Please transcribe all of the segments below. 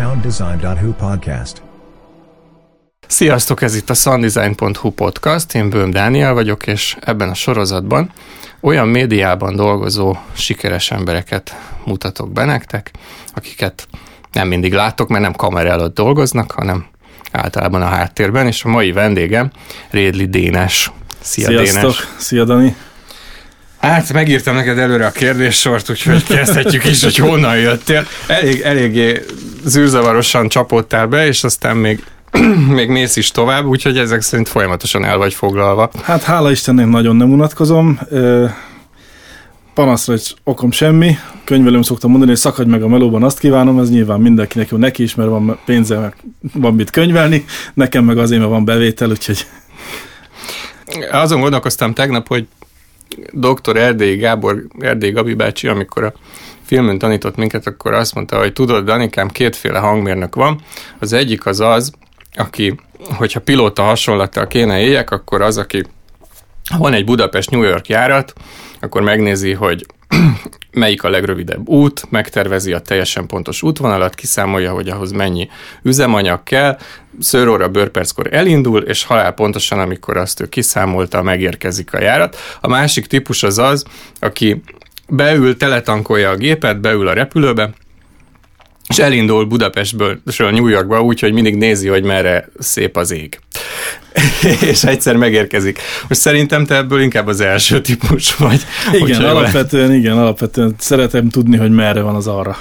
sounddesign.hu podcast. Sziasztok, ez itt a sounddesign.hu podcast, én Bőm Dániel vagyok, és ebben a sorozatban olyan médiában dolgozó sikeres embereket mutatok be nektek, akiket nem mindig látok, mert nem kamera előtt dolgoznak, hanem általában a háttérben, és a mai vendégem Rédli Dénes. Szia Sziasztok. Dénes! Szia Dani! Hát megírtam neked előre a kérdéssort, úgyhogy kezdhetjük is, hogy honnan jöttél. Elég, eléggé zűrzavarosan csapódtál be, és aztán még még mész is tovább, úgyhogy ezek szerint folyamatosan el vagy foglalva. Hát hála Istennek nagyon nem unatkozom. Panaszra egy okom semmi. Könyvelőm szoktam mondani, hogy szakadj meg a melóban, azt kívánom, ez nyilván mindenkinek jó, neki is, mert van pénze, meg van mit könyvelni, nekem meg azért, mert van bevétel, úgyhogy... Azon gondolkoztam tegnap, hogy dr. Erdélyi Gábor, Erdélyi Gabi bácsi, amikor a filmen tanított minket, akkor azt mondta, hogy tudod, Danikám, kétféle hangmérnök van. Az egyik az az, aki, hogyha pilóta hasonlattal kéne éljek, akkor az, aki van egy Budapest-New York járat, akkor megnézi, hogy melyik a legrövidebb út, megtervezi a teljesen pontos útvonalat, kiszámolja, hogy ahhoz mennyi üzemanyag kell, szőróra bőrperckor elindul, és halál pontosan, amikor azt ő kiszámolta, megérkezik a járat. A másik típus az az, aki beül, teletankolja a gépet, beül a repülőbe, és elindul Budapestből New Yorkba úgy, hogy mindig nézi, hogy merre szép az ég. és egyszer megérkezik. Most szerintem te ebből inkább az első típus vagy. Igen, alapvetően, igen, alapvetően szeretem tudni, hogy merre van az arra.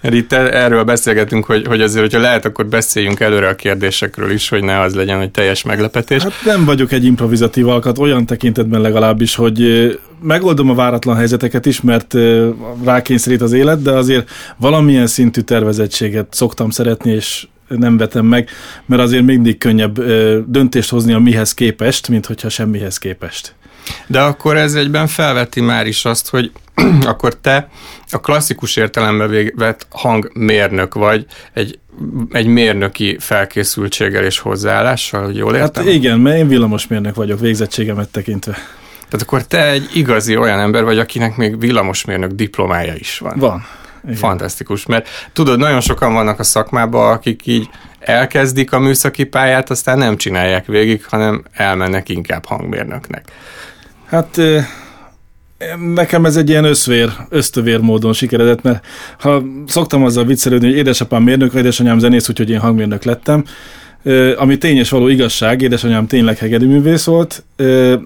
Mert itt erről beszélgetünk, hogy, hogy azért, hogyha lehet, akkor beszéljünk előre a kérdésekről is, hogy ne az legyen, hogy teljes meglepetés. Hát nem vagyok egy improvizatív alkat, olyan tekintetben legalábbis, hogy megoldom a váratlan helyzeteket is, mert rákényszerít az élet, de azért valamilyen szintű tervezettséget szoktam szeretni, és nem vetem meg, mert azért mindig könnyebb döntést hozni a mihez képest, mint hogyha semmihez képest. De akkor ez egyben felveti már is azt, hogy akkor te a klasszikus értelemben vett hangmérnök vagy, egy, egy mérnöki felkészültséggel és hozzáállással, hogy jól értem? Hát igen, mert én villamosmérnök vagyok végzettségemet tekintve. Tehát akkor te egy igazi olyan ember vagy, akinek még villamosmérnök diplomája is van. Van. Igen. Fantasztikus, mert tudod, nagyon sokan vannak a szakmában, akik így elkezdik a műszaki pályát, aztán nem csinálják végig, hanem elmennek inkább hangmérnöknek. Hát nekem ez egy ilyen összvér, ösztövér módon sikeredett, mert ha szoktam azzal viccelődni, hogy édesapám mérnök, édesanyám zenész, úgyhogy én hangmérnök lettem, ami tényes való igazság, édesanyám tényleg hegedűművész volt,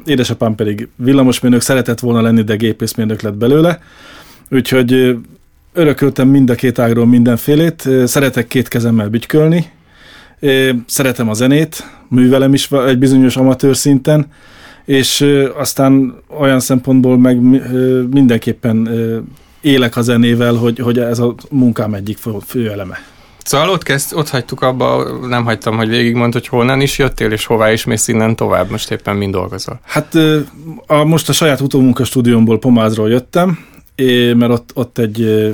édesapám pedig villamosmérnök, szeretett volna lenni, de gépészmérnök lett belőle, úgyhogy örököltem mind a két ágról mindenfélét, szeretek két kezemmel bütykölni, szeretem a zenét, művelem is egy bizonyos amatőr szinten, és aztán olyan szempontból meg mindenképpen élek a zenével, hogy, hogy ez a munkám egyik fő, eleme. Szóval ott, kezd, ott hagytuk abba, nem hagytam, hogy végigmond, hogy honnan is jöttél, és hová is mész innen tovább, most éppen mind dolgozol. Hát a, most a saját utómunkastúdiómból Pomázról jöttem, mert ott, ott egy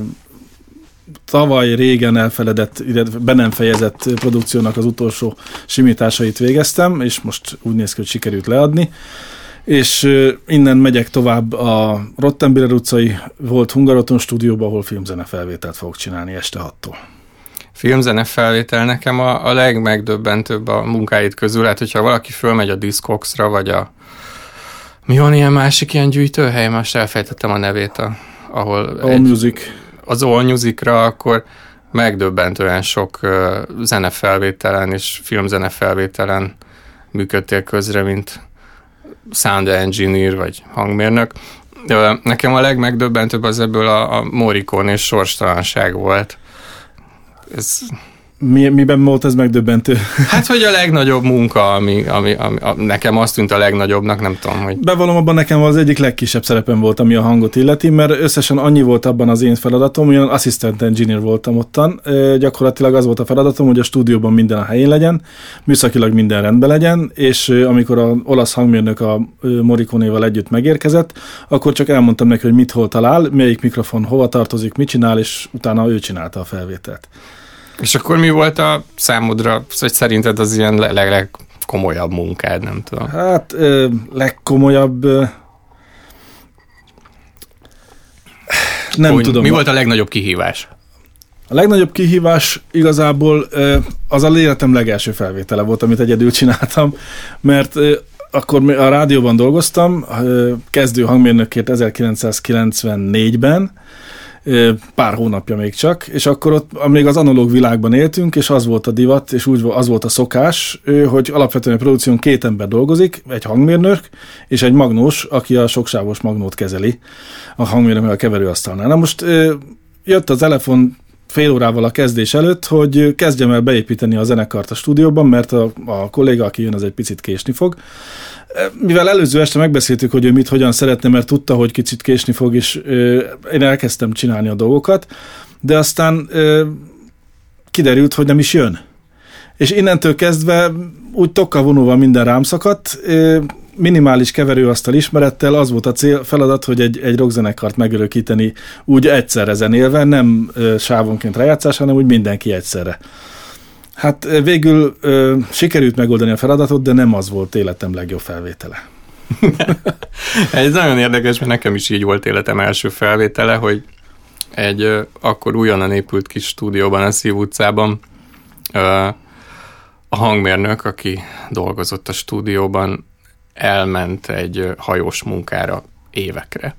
tavaly régen elfeledett, illetve be nem fejezett produkciónak az utolsó simításait végeztem, és most úgy néz ki, hogy sikerült leadni. És innen megyek tovább a Rottenbiller utcai volt Hungaroton stúdióba, ahol filmzene felvételt fogok csinálni este 6-tól. Filmzene felvétel nekem a, a legmegdöbbentőbb a munkáid közül, hát hogyha valaki fölmegy a Discogs-ra, vagy a mi van ilyen másik ilyen gyűjtőhely? Most elfejtettem a nevét, a, ahol... All egy, Music az All Music-ra, akkor megdöbbentően sok uh, zenefelvételen és filmzenefelvételen működtél közre, mint sound engineer vagy hangmérnök. Nekem a legmegdöbbentőbb az ebből a, a Morikon és sorstalanság volt. Ez mi, miben volt ez megdöbbentő? Hát, hogy a legnagyobb munka, ami, ami, ami a, nekem azt tűnt a legnagyobbnak, nem tudom, hogy... Bevallom, abban nekem az egyik legkisebb szerepem volt, ami a hangot illeti, mert összesen annyi volt abban az én feladatom, olyan assistant engineer voltam ottan. Gyakorlatilag az volt a feladatom, hogy a stúdióban minden a helyén legyen, műszakilag minden rendben legyen, és amikor a olasz hangmérnök a Morikonéval együtt megérkezett, akkor csak elmondtam neki, hogy mit hol talál, melyik mikrofon hova tartozik, mit csinál, és utána ő csinálta a felvételt. És akkor mi volt a számodra, vagy szerinted az ilyen leg, legkomolyabb munkád, nem tudom? Hát ö, legkomolyabb... Ö, nem Úgy, tudom. Mi volt a legnagyobb kihívás? A legnagyobb kihívás igazából az a életem legelső felvétele volt, amit egyedül csináltam, mert akkor a rádióban dolgoztam, kezdő hangmérnökként 1994-ben, pár hónapja még csak, és akkor ott még az analóg világban éltünk, és az volt a divat, és úgy az volt a szokás, hogy alapvetően a produkción két ember dolgozik, egy hangmérnök, és egy magnós, aki a soksávos magnót kezeli a hangmérnök a keverőasztalnál. Na most jött a telefon fél órával a kezdés előtt, hogy kezdjem el beépíteni a zenekart a stúdióban, mert a, a kolléga, aki jön, az egy picit késni fog. Mivel előző este megbeszéltük, hogy ő mit hogyan szeretne, mert tudta, hogy kicsit késni fog, és ö, én elkezdtem csinálni a dolgokat, de aztán ö, kiderült, hogy nem is jön. És innentől kezdve úgy tokkal vonulva minden rám szakadt, ö, minimális keverőasztal ismerettel az volt a cél, feladat, hogy egy, egy rockzenekart megörökíteni úgy egyszerre zenélve, nem ö, sávonként rejátszás, hanem úgy mindenki egyszerre. Hát végül ö, sikerült megoldani a feladatot, de nem az volt életem legjobb felvétele. Ez nagyon érdekes, mert nekem is így volt életem első felvétele, hogy egy ö, akkor újonnan épült kis stúdióban a Szív utcában ö, a hangmérnök, aki dolgozott a stúdióban, elment egy hajós munkára évekre.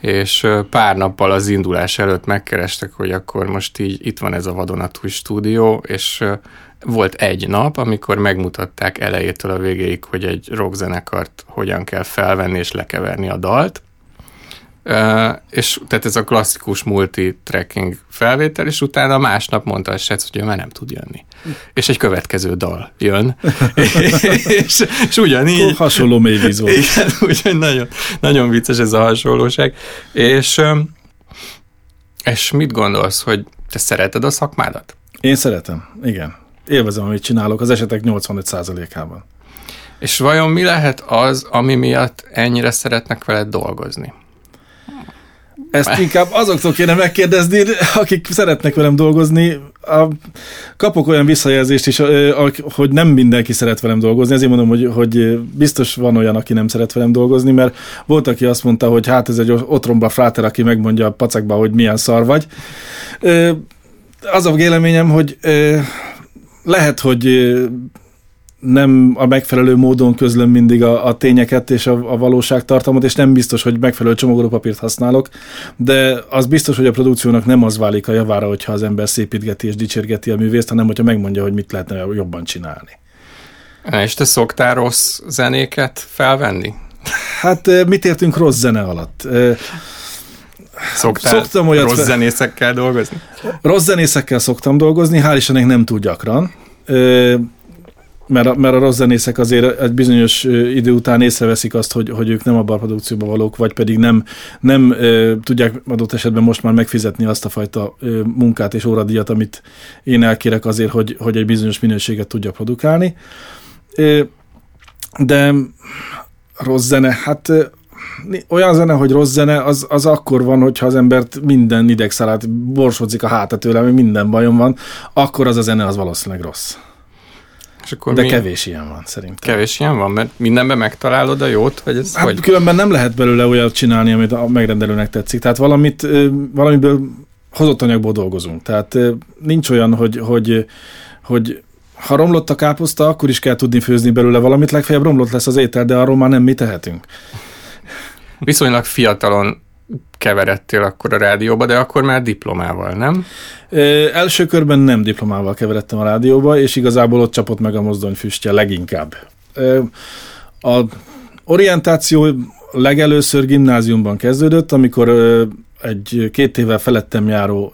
És pár nappal az indulás előtt megkerestek, hogy akkor most így itt van ez a vadonatúj stúdió, és volt egy nap, amikor megmutatták elejétől a végéig, hogy egy rockzenekart hogyan kell felvenni és lekeverni a dalt, és tehát ez a klasszikus multi-tracking felvétel, és utána másnap mondta a srác, hogy ő már nem tud jönni. És egy következő dal jön. és, és ugyanígy... Hasonló mélyvíz volt. Igen, úgyhogy nagyon, nagyon vicces ez a hasonlóság. És, és mit gondolsz, hogy te szereted a szakmádat? Én szeretem, igen. Élvezem, amit csinálok, az esetek 85%-ában. És vajon mi lehet az, ami miatt ennyire szeretnek veled dolgozni? Ezt inkább azoktól kéne megkérdezni, akik szeretnek velem dolgozni. A, kapok olyan visszajelzést is, hogy nem mindenki szeret velem dolgozni, ezért mondom, hogy, hogy biztos van olyan, aki nem szeret velem dolgozni, mert volt, aki azt mondta, hogy hát ez egy otromba fráter, aki megmondja a pacakba, hogy milyen szar vagy. Az a véleményem, hogy lehet, hogy nem a megfelelő módon közlöm mindig a, a tényeket és a, a valóságtartalmat, és nem biztos, hogy megfelelő csomagolópapírt használok, de az biztos, hogy a produkciónak nem az válik a javára, hogyha az ember szépítgeti és dicsérgeti a művészt, hanem hogyha megmondja, hogy mit lehetne jobban csinálni. És te szoktál rossz zenéket felvenni? Hát mit értünk rossz zene alatt? Szoktál Szoktam olyat rossz zenészekkel dolgozni? Rossz zenészekkel szoktam dolgozni, hál' Istennek nem túl gyakran mert a, mert a rossz zenészek azért egy bizonyos idő után észreveszik azt, hogy, hogy ők nem a produkcióban valók, vagy pedig nem, nem e, tudják adott esetben most már megfizetni azt a fajta e, munkát és óradíjat, amit én elkérek azért, hogy, hogy egy bizonyos minőséget tudja produkálni. E, de rossz zene, hát olyan zene, hogy rossz zene, az, az akkor van, hogyha az embert minden idegszalát borsodzik a háta tőle, minden bajom van, akkor az a zene az valószínűleg rossz. És akkor De mi... kevés ilyen van szerintem. Kevés ilyen van, mert mindenben megtalálod a jót? Vagy ez hát hogy? különben nem lehet belőle olyat csinálni, amit a megrendelőnek tetszik. Tehát valamit, valamiből hozott anyagból dolgozunk. Tehát nincs olyan, hogy, hogy, hogy ha romlott a káposzta, akkor is kell tudni főzni belőle valamit, legfeljebb romlott lesz az étel, de arról már nem mi tehetünk. Viszonylag fiatalon keveredtél akkor a rádióba, de akkor már diplomával, nem? Ö, első körben nem diplomával keveredtem a rádióba, és igazából ott csapott meg a mozdonyfüstje leginkább. Ö, a orientáció legelőször gimnáziumban kezdődött, amikor ö, egy két évvel felettem járó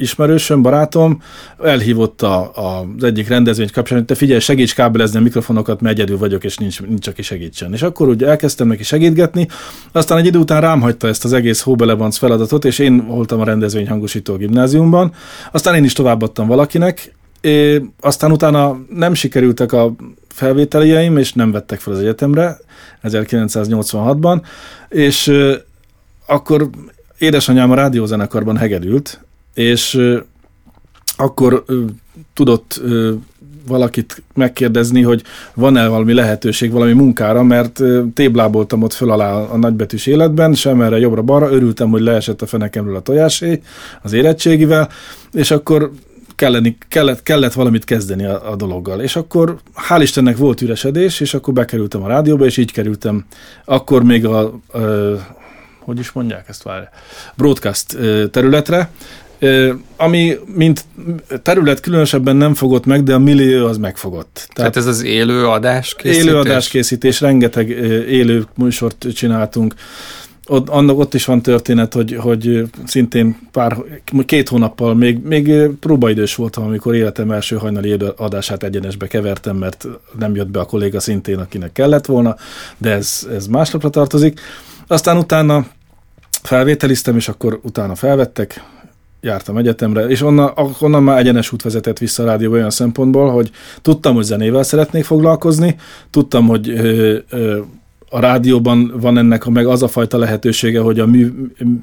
ismerősöm, barátom elhívott a, a, az egyik rendezvényt kapcsán, hogy te figyelj, segíts kábelezni a mikrofonokat, mert egyedül vagyok, és nincs, nincs aki segítsen. És akkor ugye elkezdtem neki segítgetni, aztán egy idő után rám hagyta ezt az egész Hóbelebanc feladatot, és én voltam a rendezvény hangosító gimnáziumban, aztán én is továbbadtam valakinek, É, aztán utána nem sikerültek a felvételjeim, és nem vettek fel az egyetemre 1986-ban, és euh, akkor édesanyám a rádiózenekarban hegedült, és akkor tudott valakit megkérdezni, hogy van-e valami lehetőség valami munkára, mert tébláboltam ott föl alá a nagybetűs életben, sem erre jobbra-balra, örültem, hogy leesett a fenekemről a tojásé az érettségivel, és akkor kelleni, kellett, kellett valamit kezdeni a, a dologgal. És akkor hál' Istennek volt üresedés, és akkor bekerültem a rádióba, és így kerültem. Akkor még a, a hogy is mondják ezt várja, broadcast területre, ami mint terület különösebben nem fogott meg, de a millió az megfogott. Tehát, Tehát ez az élő adáskészítés? Élő adáskészítés, rengeteg élő műsort csináltunk. Ott, annak ott is van történet, hogy, hogy szintén pár, két hónappal, még, még próbaidős voltam, amikor életem első hajnali adását egyenesbe kevertem, mert nem jött be a kolléga szintén, akinek kellett volna, de ez, ez másnapra tartozik. Aztán utána felvételiztem, és akkor utána felvettek, jártam egyetemre, és onnan, onnan már egyenes út vezetett vissza a rádióba olyan szempontból, hogy tudtam, hogy zenével szeretnék foglalkozni, tudtam, hogy ö, ö, a rádióban van ennek meg az a fajta lehetősége, hogy a mű,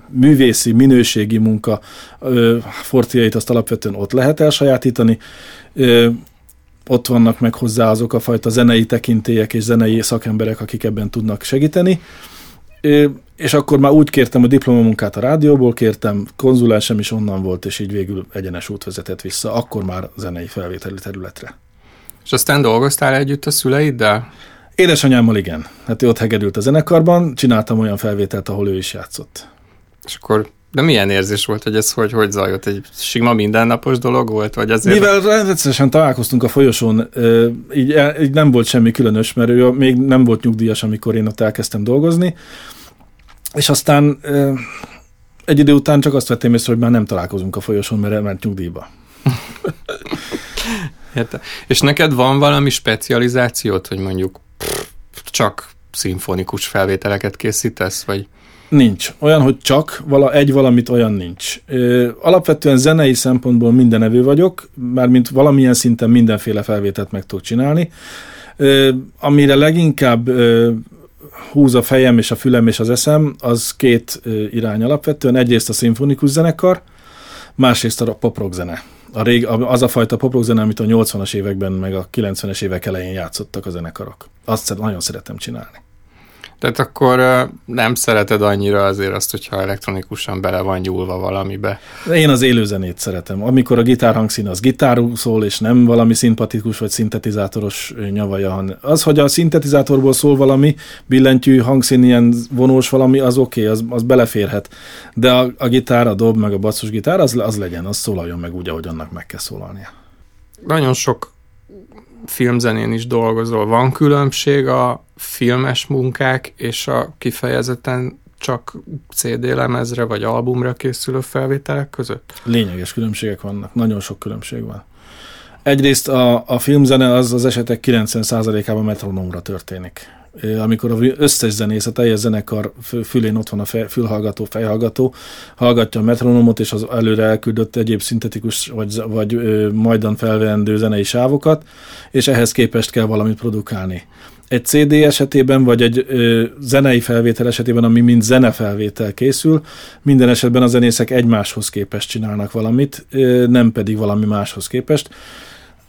művészi, minőségi munka ö, fortiait azt alapvetően ott lehet elsajátítani. Ö, ott vannak meg hozzá azok a fajta zenei tekintélyek és zenei szakemberek, akik ebben tudnak segíteni és akkor már úgy kértem a diplomamunkát a rádióból, kértem, konzulensem is onnan volt, és így végül egyenes út vezetett vissza, akkor már zenei felvételi területre. És aztán dolgoztál együtt a szüleiddel? Édesanyámmal igen. Hát ő ott hegedült a zenekarban, csináltam olyan felvételt, ahol ő is játszott. És akkor de milyen érzés volt, hogy ez hogy, hogy zajlott? Egy sima mindennapos dolog volt? Vagy azért... Mivel rendszeresen találkoztunk a folyosón, így, így nem volt semmi különös, mert ő még nem volt nyugdíjas, amikor én ott elkezdtem dolgozni, és aztán egy idő után csak azt vettem észre, hogy már nem találkozunk a folyosón, mert elment nyugdíjba. Érte. És neked van valami specializációt, hogy mondjuk csak szimfonikus felvételeket készítesz, vagy... Nincs. Olyan, hogy csak vala, egy valamit, olyan nincs. Ö, alapvetően zenei szempontból mindenevő vagyok, mármint valamilyen szinten mindenféle felvételt meg tudok csinálni. Ö, amire leginkább ö, húz a fejem és a fülem és az eszem, az két irány alapvetően. Egyrészt a szimfonikus zenekar, másrészt a poprock zene. A rég, az a fajta poprock zene, amit a 80-as években, meg a 90-es évek elején játszottak a zenekarok. Azt nagyon szeretem csinálni. Tehát akkor nem szereted annyira azért azt, hogyha elektronikusan bele van nyúlva valamibe. Én az élőzenét szeretem. Amikor a gitár hangszín az gitárú szól, és nem valami szimpatikus vagy szintetizátoros nyavaja. Az, hogy a szintetizátorból szól valami, billentyű, hangszín, ilyen vonós valami, az oké, okay, az, az beleférhet. De a, a gitár, a dob, meg a basszusgitár, az, az legyen, az szólaljon meg úgy, ahogy annak meg kell szólalnia. Nagyon sok filmzenén is dolgozol. Van különbség a filmes munkák és a kifejezetten csak CD lemezre vagy albumra készülő felvételek között? Lényeges különbségek vannak, nagyon sok különbség van. Egyrészt a, a filmzene az az esetek 90%-ában metronomra történik. Amikor az összes zenész, a teljes zenekar fülén ott van a fej, fülhallgató, fejhallgató, hallgatja a metronomot és az előre elküldött egyéb szintetikus vagy, vagy ö, majdan felvendő zenei sávokat, és ehhez képest kell valamit produkálni egy CD esetében, vagy egy ö, zenei felvétel esetében, ami mind zenefelvétel készül, minden esetben a zenészek egymáshoz képest csinálnak valamit, ö, nem pedig valami máshoz képest.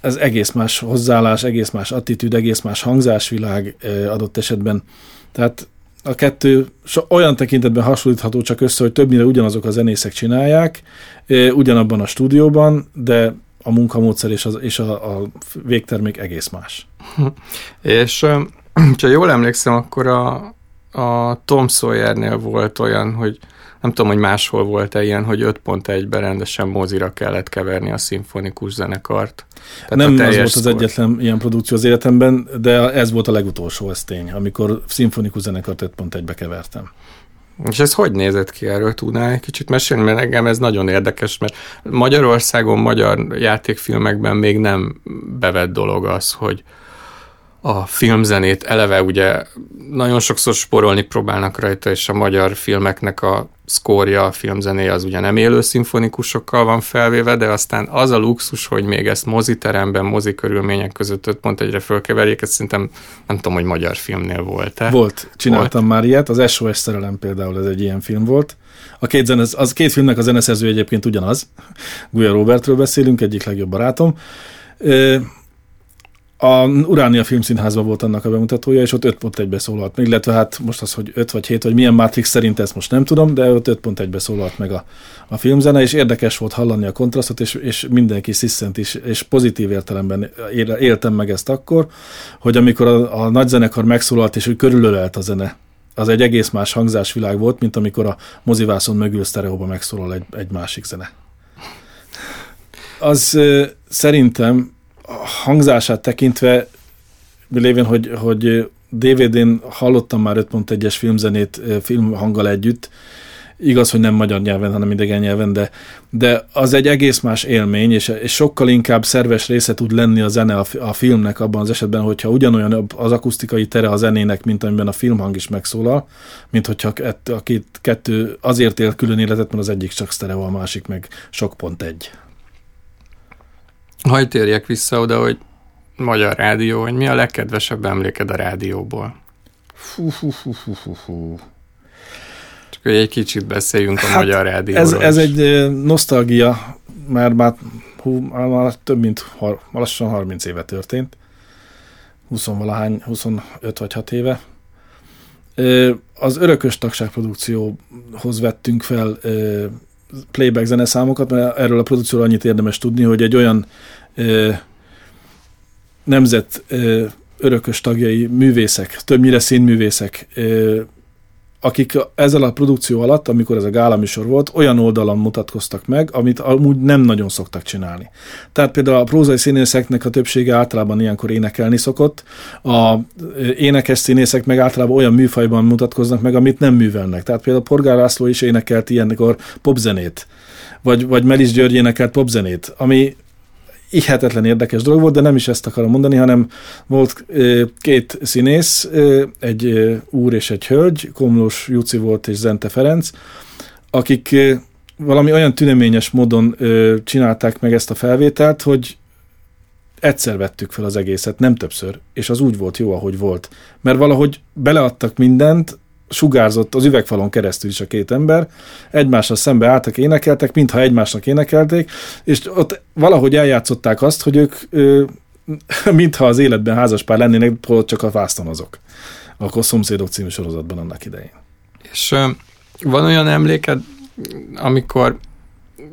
Ez egész más hozzáállás, egész más attitűd, egész más hangzásvilág ö, adott esetben. Tehát a kettő olyan tekintetben hasonlítható csak össze, hogy többnyire ugyanazok a zenészek csinálják, ugyanabban a stúdióban, de a munkamódszer és, az, és a, a végtermék egész más. És ha jól emlékszem, akkor a, a Tom Sawyernél volt olyan, hogy nem tudom, hogy máshol volt-e ilyen, hogy 5.1-ben rendesen mozira kellett keverni a szimfonikus zenekart. Tehát nem az volt az egyetlen ilyen produkció az életemben, de ez volt a legutolsó, ez tény, amikor szimfonikus zenekart 5.1-be kevertem. És ez hogy nézett ki, erről tudnál egy kicsit mesélni, mert engem ez nagyon érdekes, mert Magyarországon, magyar játékfilmekben még nem bevett dolog az, hogy, a filmzenét eleve ugye nagyon sokszor sporolni próbálnak rajta, és a magyar filmeknek a szkórja, a filmzenéje az ugye nem élő szimfonikusokkal van felvéve, de aztán az a luxus, hogy még ezt moziteremben, mozi körülmények között öt pont egyre fölkeverjék, ezt szerintem nem tudom, hogy magyar filmnél volt-e. Volt, csináltam volt. már ilyet, az SOS szerelem például ez egy ilyen film volt. A két, zenez, az két filmnek a zeneszerző egyébként ugyanaz, Guya Robertről beszélünk, egyik legjobb barátom A Uránia Filmszínházban volt annak a bemutatója, és ott 5.1-be szólalt meg, illetve hát most az, hogy 5 vagy 7, vagy milyen Matrix szerint ezt most nem tudom, de ott 5.1-be szólalt meg a, a filmzene, és érdekes volt hallani a kontrasztot, és, és mindenki sziszent is, és pozitív értelemben éltem meg ezt akkor, hogy amikor a, a nagy zenekar megszólalt, és úgy körülölelt a zene, az egy egész más hangzásvilág volt, mint amikor a mozivászon mögül sztereóba megszólal egy, egy másik zene. Az szerintem a hangzását tekintve, lévén, hogy, hogy DVD-n hallottam már 5.1-es filmzenét filmhanggal együtt, igaz, hogy nem magyar nyelven, hanem idegen nyelven, de, de az egy egész más élmény, és, és sokkal inkább szerves része tud lenni a zene a, a filmnek abban az esetben, hogyha ugyanolyan az akusztikai tere a zenének, mint amiben a filmhang is megszólal, mint hogyha a két, kettő azért él külön életet, mert az egyik csak sztereo, a másik meg sok pont egy. Hagy térjek vissza oda, hogy magyar rádió, hogy mi a legkedvesebb emléked a rádióból? Fú, fú, fú, fú, fú, fú. Csak hogy egy kicsit beszéljünk a hát magyar rádióról. Ez, ez egy nosztalgia, mert már, hú, már több mint har, lassan 30 éve történt. 20 valahány, 25 vagy 6 éve. Az örökös tagság produkcióhoz vettünk fel playback zeneszámokat, mert erről a produkcióról annyit érdemes tudni, hogy egy olyan nemzet örökös tagjai művészek, többnyire színművészek, akik ezzel a produkció alatt, amikor ez a gálaműsor volt, olyan oldalon mutatkoztak meg, amit amúgy nem nagyon szoktak csinálni. Tehát például a prózai színészeknek a többsége általában ilyenkor énekelni szokott, a énekes színészek meg általában olyan műfajban mutatkoznak meg, amit nem művelnek. Tehát például Porgár László is énekelt ilyenkor popzenét, vagy, vagy Melis György énekelt popzenét, ami hihetetlen érdekes dolog volt, de nem is ezt akarom mondani, hanem volt két színész, egy úr és egy hölgy, Komlós Juci volt és Zente Ferenc, akik valami olyan tüneményes módon csinálták meg ezt a felvételt, hogy egyszer vettük fel az egészet, nem többször, és az úgy volt jó, ahogy volt. Mert valahogy beleadtak mindent, sugárzott az üvegfalon keresztül is a két ember, egymással szembe álltak, énekeltek, mintha egymásnak énekelték, és ott valahogy eljátszották azt, hogy ők ö, mintha az életben házaspár lennének, csak a vásztonozok. Akkor Szomszédok című sorozatban annak idején. És ö, van olyan emléked, amikor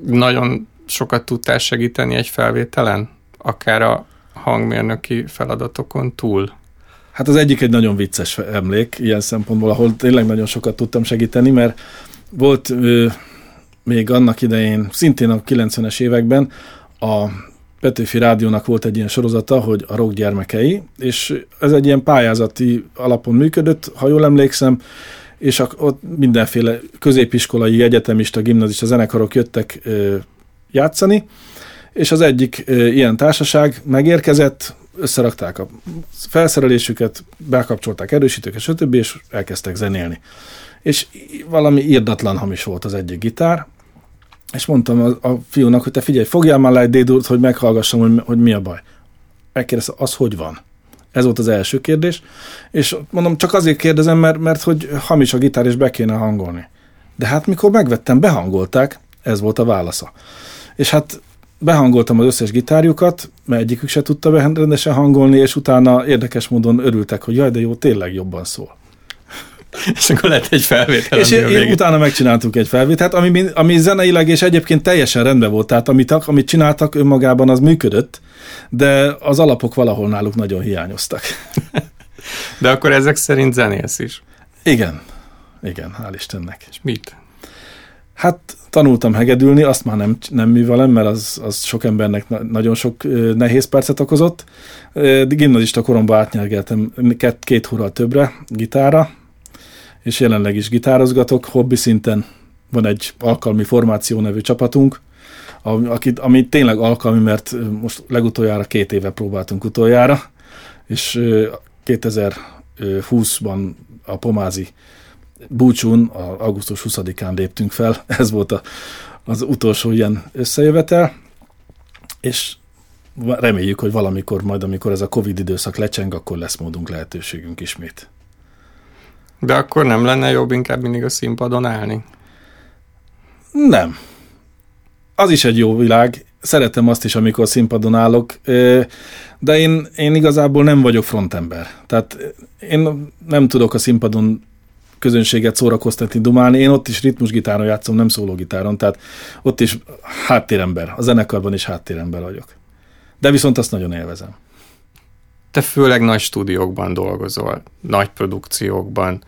nagyon sokat tudtál segíteni egy felvételen? Akár a hangmérnöki feladatokon túl? Hát az egyik egy nagyon vicces emlék ilyen szempontból, ahol tényleg nagyon sokat tudtam segíteni, mert volt ö, még annak idején, szintén a 90-es években a Petőfi Rádiónak volt egy ilyen sorozata, hogy a rock gyermekei, és ez egy ilyen pályázati alapon működött, ha jól emlékszem, és ott mindenféle középiskolai, egyetemista, gimnazista zenekarok jöttek játszani, és az egyik ilyen társaság megérkezett, összerakták a felszerelésüket, bekapcsolták erősítőket, stb., és elkezdtek zenélni. És valami írdatlan hamis volt az egyik gitár, és mondtam a, a fiúnak, hogy te figyelj, fogjál már le egy hogy meghallgassam, hogy, hogy mi a baj. Megkérdezte, az hogy van? Ez volt az első kérdés, és mondom, csak azért kérdezem, mert, mert hogy hamis a gitár, és be kéne hangolni. De hát mikor megvettem, behangolták, ez volt a válasza. És hát behangoltam az összes gitárjukat, mert egyikük se tudta rendesen hangolni, és utána érdekes módon örültek, hogy jaj, de jó, tényleg jobban szól. és akkor lett egy felvétel. És én, én utána megcsináltuk egy felvételt, ami, ami zeneileg és egyébként teljesen rendben volt, tehát amit, amit csináltak önmagában, az működött, de az alapok valahol náluk nagyon hiányoztak. de akkor ezek szerint zenélsz is? Igen. Igen, hál' Istennek. És mit? Hát tanultam hegedülni, azt már nem, nem művelem, mert az, az sok embernek na, nagyon sok nehéz percet okozott. Gimnazista koromban átnyelgeltem két, két hóral többre gitára, és jelenleg is gitározgatok, hobbi szinten van egy alkalmi formáció nevű csapatunk, aki, ami tényleg alkalmi, mert most legutoljára két éve próbáltunk utoljára, és 2020-ban a Pomázi búcsún, a augusztus 20-án léptünk fel, ez volt a, az utolsó ilyen összejövetel, és reméljük, hogy valamikor majd, amikor ez a Covid időszak lecseng, akkor lesz módunk, lehetőségünk ismét. De akkor nem lenne jobb inkább mindig a színpadon állni? Nem. Az is egy jó világ. szeretem azt is, amikor színpadon állok, de én, én igazából nem vagyok frontember. Tehát én nem tudok a színpadon közönséget szórakoztatni, dumálni. Én ott is ritmusgitáron játszom, nem szólógitáron, tehát ott is háttérember, a zenekarban is háttérember vagyok. De viszont azt nagyon élvezem. Te főleg nagy stúdiókban dolgozol, nagy produkciókban,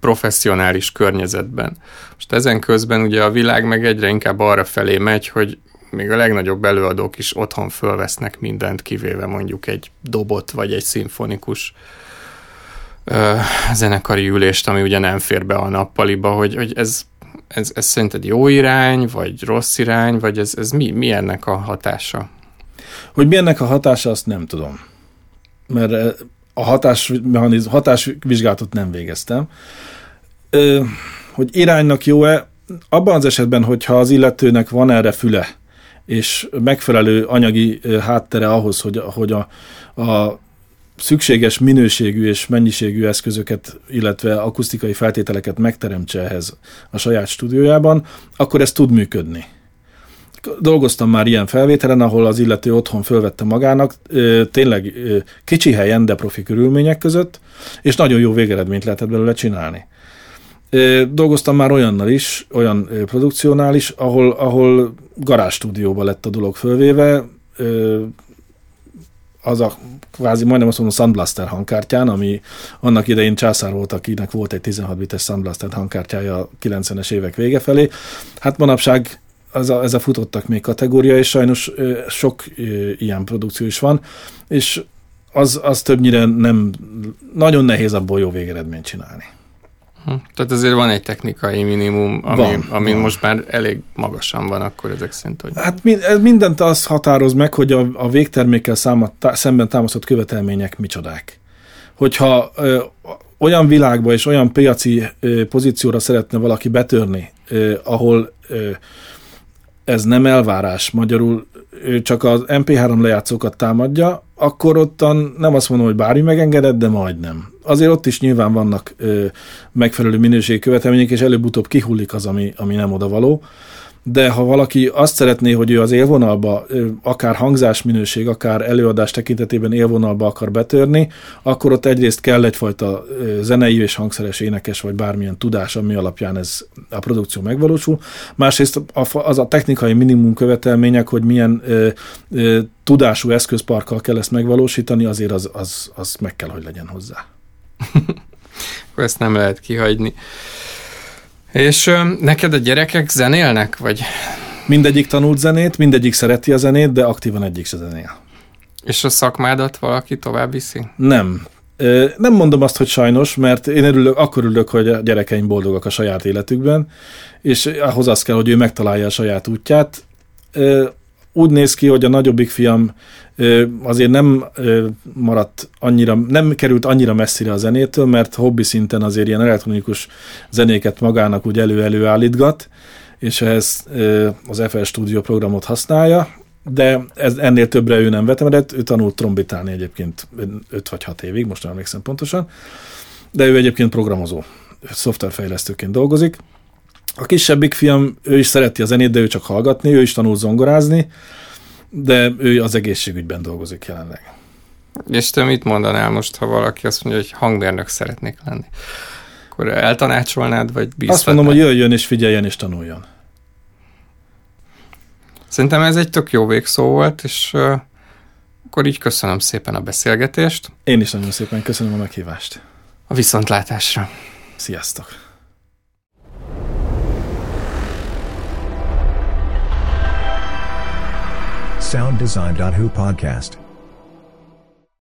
professzionális környezetben. Most ezen közben ugye a világ meg egyre inkább arra felé megy, hogy még a legnagyobb előadók is otthon fölvesznek mindent, kivéve mondjuk egy dobot vagy egy szimfonikus ö, zenekari ülést, ami ugye nem fér be a nappaliba, hogy, hogy ez, ez, ez szerinted jó irány, vagy rossz irány, vagy ez, ez mi, mi ennek a hatása? Hogy mi ennek a hatása, azt nem tudom. Mert a hatás, hatásvizsgálatot nem végeztem. Ö, hogy iránynak jó-e? Abban az esetben, hogyha az illetőnek van erre füle, és megfelelő anyagi háttere ahhoz, hogy, hogy a, a szükséges minőségű és mennyiségű eszközöket, illetve akusztikai feltételeket megteremtse ehhez a saját stúdiójában, akkor ez tud működni. Dolgoztam már ilyen felvételen, ahol az illető otthon fölvette magának, tényleg kicsi helyen, de profi körülmények között, és nagyon jó végeredményt lehetett belőle csinálni. Dolgoztam már olyannal is, olyan produkciónál ahol, ahol garázstúdióba lett a dolog fölvéve, az a kvázi majdnem azt mondom Sunblaster hangkártyán, ami annak idején császár volt, akinek volt egy 16 bites Sunblaster hangkártyája a 90-es évek vége felé. Hát manapság ez a, ez a futottak még kategória, és sajnos sok ilyen produkció is van, és az, az többnyire nem, nagyon nehéz abból jó végeredményt csinálni. Hm. Tehát azért van egy technikai minimum, ami, van, ami van. most már elég magasan van akkor ezek szerint. Hogy... Hát mindent az határoz meg, hogy a, a végtermékkel száma, tá, szemben támasztott követelmények micsodák. Hogyha ö, olyan világba és olyan piaci ö, pozícióra szeretne valaki betörni, ö, ahol ö, ez nem elvárás, magyarul ő csak az MP3 lejátszókat támadja, akkor ottan nem azt mondom, hogy bármi megengedett, de majdnem. Azért ott is nyilván vannak ö, megfelelő minőségi követelmények, és előbb-utóbb kihullik az, ami, ami nem odavaló de ha valaki azt szeretné, hogy ő az élvonalba, akár hangzásminőség, akár előadás tekintetében élvonalba akar betörni, akkor ott egyrészt kell egyfajta zenei és hangszeres énekes, vagy bármilyen tudás, ami alapján ez a produkció megvalósul. Másrészt az a technikai minimum követelmények, hogy milyen tudású eszközparkkal kell ezt megvalósítani, azért az, az, az meg kell, hogy legyen hozzá. ezt nem lehet kihagyni. És ö, neked a gyerekek zenélnek, vagy? Mindegyik tanult zenét, mindegyik szereti a zenét, de aktívan egyik se zenél. És a szakmádat valaki tovább viszi? Nem. Nem mondom azt, hogy sajnos, mert én örülök, akkor örülök, hogy a gyerekeim boldogak a saját életükben, és ahhoz az kell, hogy ő megtalálja a saját útját. Úgy néz ki, hogy a nagyobbik fiam azért nem maradt annyira, nem került annyira messzire a zenétől, mert hobbi szinten azért ilyen elektronikus zenéket magának úgy elő-elő állítgat, és ehhez az FL Studio programot használja, de ez, ennél többre ő nem vetemedett, ő tanult trombitálni egyébként 5 vagy 6 évig, most nem emlékszem pontosan, de ő egyébként programozó, szoftverfejlesztőként dolgozik. A kisebbik fiam, ő is szereti a zenét, de ő csak hallgatni, ő is tanul zongorázni, de ő az egészségügyben dolgozik jelenleg. És te mit mondanál most, ha valaki azt mondja, hogy hangmérnök szeretnék lenni? Akkor eltanácsolnád, vagy bíztatnád? Azt mondom, hogy jöjjön és figyeljen és tanuljon. Szerintem ez egy tök jó végszó volt, és uh, akkor így köszönöm szépen a beszélgetést. Én is nagyon szépen köszönöm a meghívást. A viszontlátásra. Sziasztok! sounddesign.who podcast.